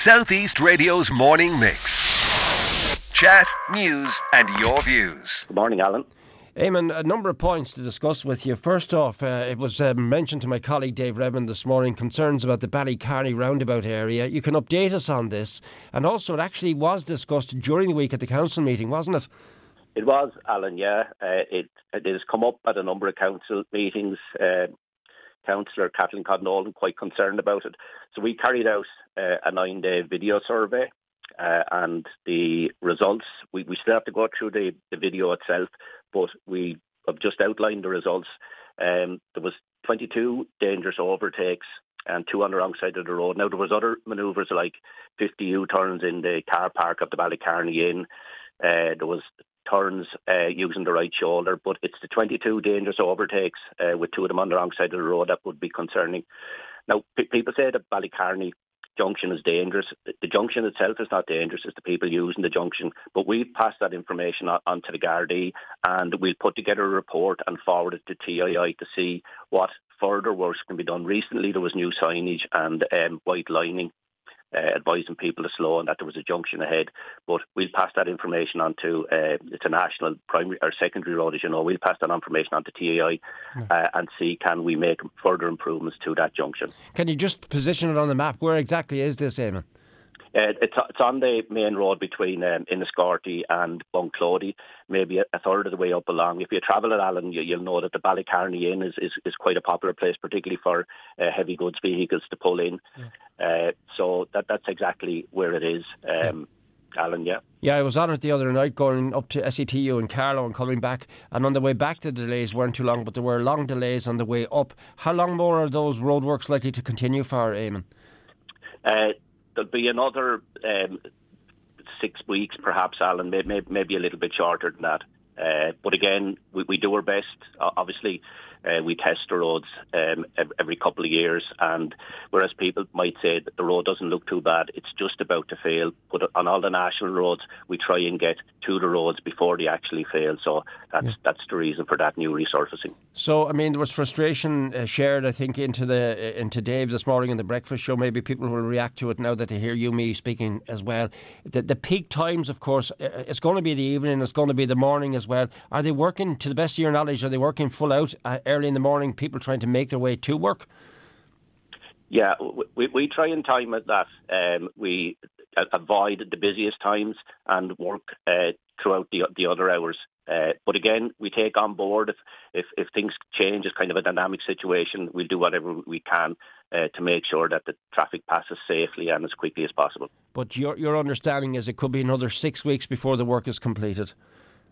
Southeast Radio's morning mix. Chat, news, and your views. Good morning, Alan. Eamon, a number of points to discuss with you. First off, uh, it was uh, mentioned to my colleague Dave Redmond this morning concerns about the Ballycarney roundabout area. You can update us on this. And also, it actually was discussed during the week at the council meeting, wasn't it? It was, Alan, yeah. Uh, it, it has come up at a number of council meetings. Councillor Kathleen Codd-Nolan quite concerned about it. So we carried out uh, a nine-day video survey uh, and the results, we, we still have to go through the, the video itself, but we have just outlined the results. Um, there was 22 dangerous overtakes and two on the wrong side of the road. Now, there was other manoeuvres like 50 U-turns in the car park of the Ballycarney Inn. Uh, there was turns uh, using the right shoulder, but it's the 22 dangerous overtakes uh, with two of them on the wrong side of the road that would be concerning. Now, p- people say that Ballycarney junction is dangerous. The junction itself is not dangerous, it's the people using the junction. But we pass that information on, on to the Gardaí and we'll put together a report and forward it to TII to see what further works can be done. Recently there was new signage and um, white lining uh, advising people to slow and that there was a junction ahead. But we'll pass that information on to, uh, it's a national primary or secondary road, as you know, we'll pass that information on to TII uh, and see can we make further improvements to that junction. Can you just position it on the map? Where exactly is this, Eamon? Uh, it's, it's on the main road between um, and Bunclody, maybe a, a, third of the way up along. If you travel at Alan, you, will know that the Ballycarney Inn is, is, is, quite a popular place, particularly for uh, heavy goods vehicles to pull in. Yeah. Uh, so that that's exactly where it is. Um, yeah. Alan, yeah. Yeah, I was on it the other night going up to SETU in Carlow and coming back. And on the way back, the delays weren't too long, but there were long delays on the way up. How long more are those roadworks likely to continue for, Eamon? Uh, there'll be another um, six weeks, perhaps, Alan, maybe, maybe a little bit shorter than that. Uh, but again, we, we do our best. Obviously, uh, we test the roads um, every couple of years, and whereas people might say that the road doesn't look too bad, it's just about to fail. But on all the national roads, we try and get to the roads before they actually fail. So that's yeah. that's the reason for that new resurfacing. So I mean, there was frustration uh, shared, I think, into the uh, into Dave this morning in the breakfast show. Maybe people will react to it now that they hear you me speaking as well. The, the peak times, of course, uh, it's going to be the evening. It's going to be the morning as well. Are they working to the best of your knowledge? Are they working full out uh, early in the morning? People trying to make their way to work. Yeah, we, we try and time it that um, we avoid the busiest times and work uh, throughout the the other hours. Uh, but again, we take on board if, if, if things change, it's kind of a dynamic situation. We'll do whatever we can uh, to make sure that the traffic passes safely and as quickly as possible. But your your understanding is it could be another six weeks before the work is completed.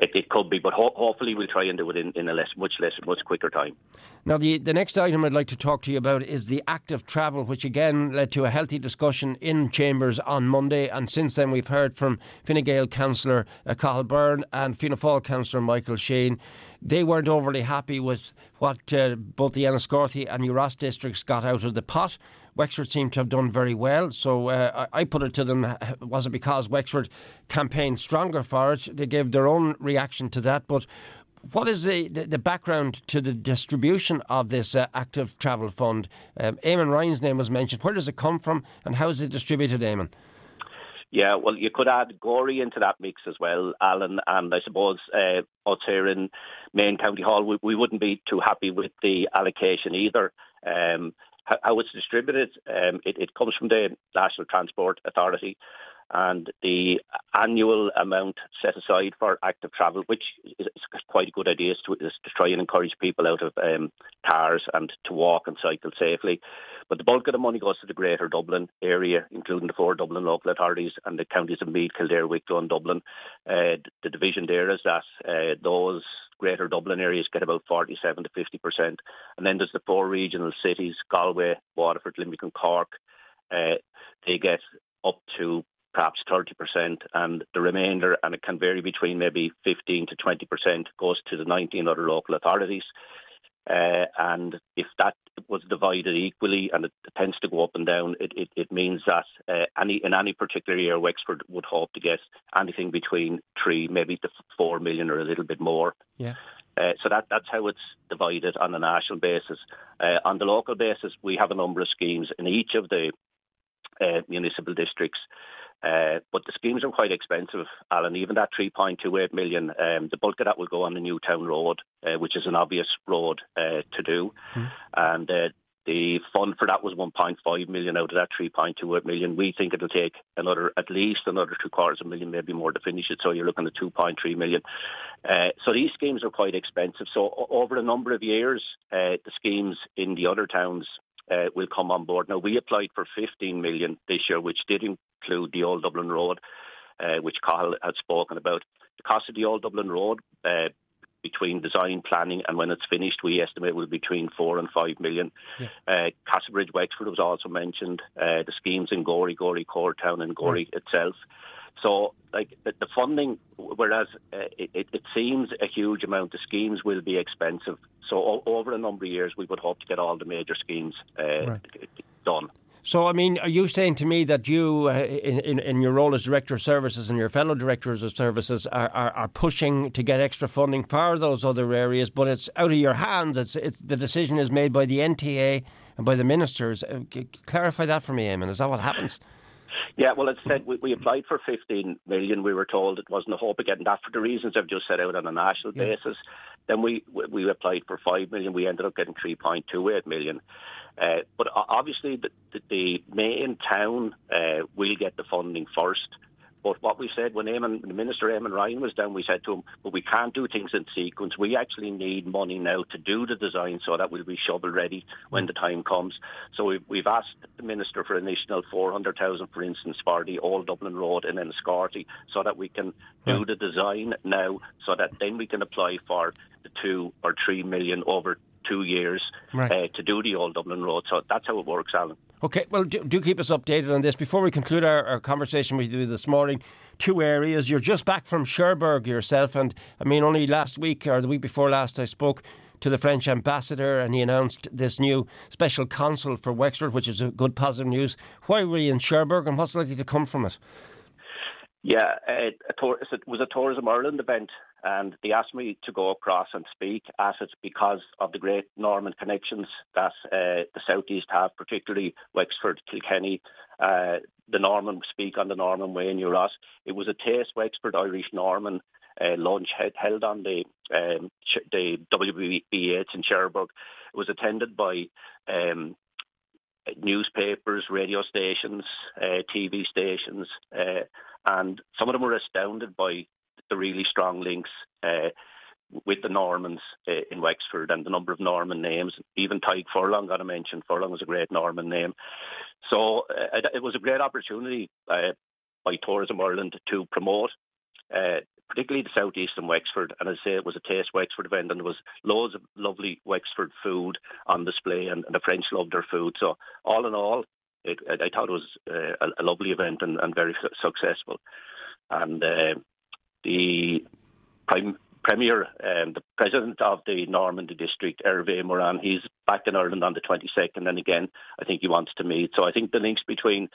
It, it could be, but ho- hopefully we'll try and do it in, in a less, much less, much quicker time. Now, the, the next item I'd like to talk to you about is the active travel, which again led to a healthy discussion in Chambers on Monday. And since then, we've heard from Fine Gael Councillor uh, Cathal Byrne and Fianna Fáil Councillor Michael Sheehan. They weren't overly happy with what uh, both the Enniscorthy and New Ross districts got out of the pot. Wexford seemed to have done very well. So uh, I put it to them was it because Wexford campaigned stronger for it? They gave their own reaction to that. But what is the, the, the background to the distribution of this uh, active travel fund? Um, Eamon Ryan's name was mentioned. Where does it come from and how is it distributed, Eamon? Yeah, well, you could add Gorey into that mix as well, Alan, and I suppose uh, us here in Main County Hall, we, we wouldn't be too happy with the allocation either. Um, how it's distributed, um, it, it, comes from the National Transport Authority and the annual amount set aside for active travel, which is quite a good idea, is to, is to try and encourage people out of um, cars and to walk and cycle safely. But the bulk of the money goes to the Greater Dublin area, including the four Dublin local authorities and the counties of Meath, Kildare, Wicklow and Dublin. Uh, the division there is that uh, those Greater Dublin areas get about 47 to 50%. And then there's the four regional cities, Galway, Waterford, Limerick and Cork. Uh, they get up to perhaps 30%, and the remainder, and it can vary between maybe 15 to 20%, goes to the 19 other local authorities. Uh, and if that was divided equally, and it tends to go up and down, it, it, it means that uh, any in any particular year, Wexford would hope to get anything between three, maybe to four million or a little bit more. Yeah. Uh, so that, that's how it's divided on a national basis. Uh, on the local basis, we have a number of schemes in each of the uh, municipal districts. Uh, but the schemes are quite expensive, Alan. Even that 3.28 million, um, the bulk of that will go on the Newtown Road, uh, which is an obvious road uh, to do. Mm. And uh, the fund for that was 1.5 million out of that 3.28 million. We think it'll take another, at least another two quarters of a million, maybe more to finish it. So you're looking at 2.3 million. Uh, so these schemes are quite expensive. So over a number of years, uh, the schemes in the other towns uh, will come on board. Now we applied for 15 million this year, which did include the Old Dublin Road, uh, which Cathal had spoken about. The cost of the Old Dublin Road uh, between design planning and when it's finished, we estimate will be between four and five million. Yeah. Uh, Castlebridge Wexford was also mentioned. Uh, the schemes in Gorey, Gorey Core Town, and Gorey right. itself. So, like the, the funding, whereas uh, it, it, seems a huge amount, the schemes will be expensive. So, o- over a number of years, we would hope to get all the major schemes uh, right. done. So, I mean, are you saying to me that you, uh, in, in, in, your role as Director of Services and your fellow Directors of Services, are, are, are, pushing to get extra funding for those other areas, but it's out of your hands? It's, it's The decision is made by the NTA and by the ministers. Uh, clarify that for me, Eamon. Is that what happens? Yeah, well, it's said we, we, applied for 15 million. We were told it wasn't a hope of getting that for the reasons I've just set out on a national yeah. basis. Then we we applied for 5 million. We ended up getting 3.28 million. Uh, but obviously, the, the, the main town uh, will get the funding first. But what we said when Eamon, the Minister Eamon Ryan was down, we said to him, but we can't do things in sequence. We actually need money now to do the design so that we'll be shovel ready when the time comes. So we've, we've asked the Minister for an additional 400,000, for instance, for the Old Dublin Road and in Enniscorthy so that we can do the design now so that then we can apply for the two or three million over two years right. uh, to do the Old Dublin Road. So that's how it works, Alan. Okay, well, do, do keep us updated on this. Before we conclude our, our, conversation with you this morning, two areas. You're just back from Cherbourg yourself, and I mean, only last week or the week before last, I spoke to the French ambassador, and he announced this new special consul for Wexford, which is a good positive news. Why were you in Cherbourg, and what's likely to come from it? Yeah, it, it was a Tourism Ireland event, and they asked me to go across and speak at it because of the great Norman connections that uh, the southeast have, particularly Wexford, Kilkenny. Uh, the Norman speak on the Norman way in New Ross. It was a Taste Wexford Irish Norman uh, lunch held on the um, the W.B. Yeats in Cherbourg. It was attended by um, newspapers, radio stations, uh, TV stations, uh, and some of them were astounded by the really strong links uh, with the Normans uh, in Wexford and the number of Norman names. Even Tadhg Furlong got a mention. Furlong was a great Norman name. So uh, it was a great opportunity uh, by Tourism Ireland to promote uh, particularly the southeast and Wexford. And as I say, it was a Taste Wexford event, and there was loads of lovely Wexford food on display, and, and the French loved their food. So all in all, it, I, I, thought it was uh, a, a, lovely event and, and very su- successful. And the prime Premier, um, the President of the Normandy District, Hervé Morin, he's back in Ireland on the 22nd, and again, I think he wants to meet. So I think the links between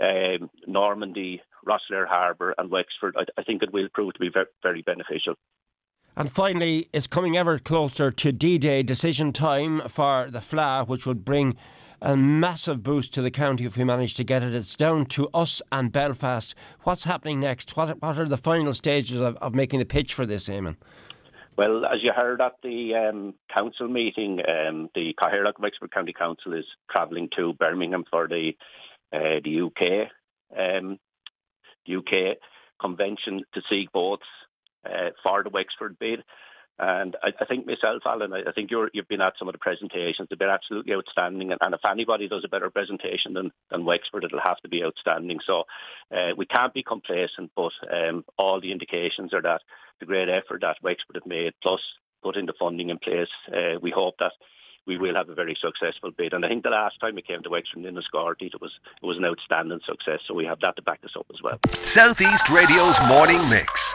um, Normandy, Rosslare Harbour and Wexford, I, I, think it will prove to be very, very beneficial. And finally, it's coming ever closer to D-Day decision time for the Fleadh, which would bring a massive boost to the county if we manage to get it. It's down to us and Belfast. What's happening next? What, what are the final stages of, of making the pitch for this, Eamon? Well, as you heard at the um, council meeting, um, the Cathaoirleach Wexford County Council is travelling to Birmingham for the uh, the UK um, UK convention to seek votes uh, for the Wexford bid. And I, I, think myself, Alan, I, I think you have been at some of the presentations. They've been absolutely outstanding. And, and, if anybody does a better presentation than, than Wexford, it'll have to be outstanding. So uh, we can't be complacent, but um, all the indications are that the great effort that Wexford have made, plus putting the funding in place, uh, we hope that we will have a very successful bid. And I think the last time we came to Wexford Enniscorthy, it was it was an outstanding success. So we have that to back us up as well. Southeast Radio's morning mix.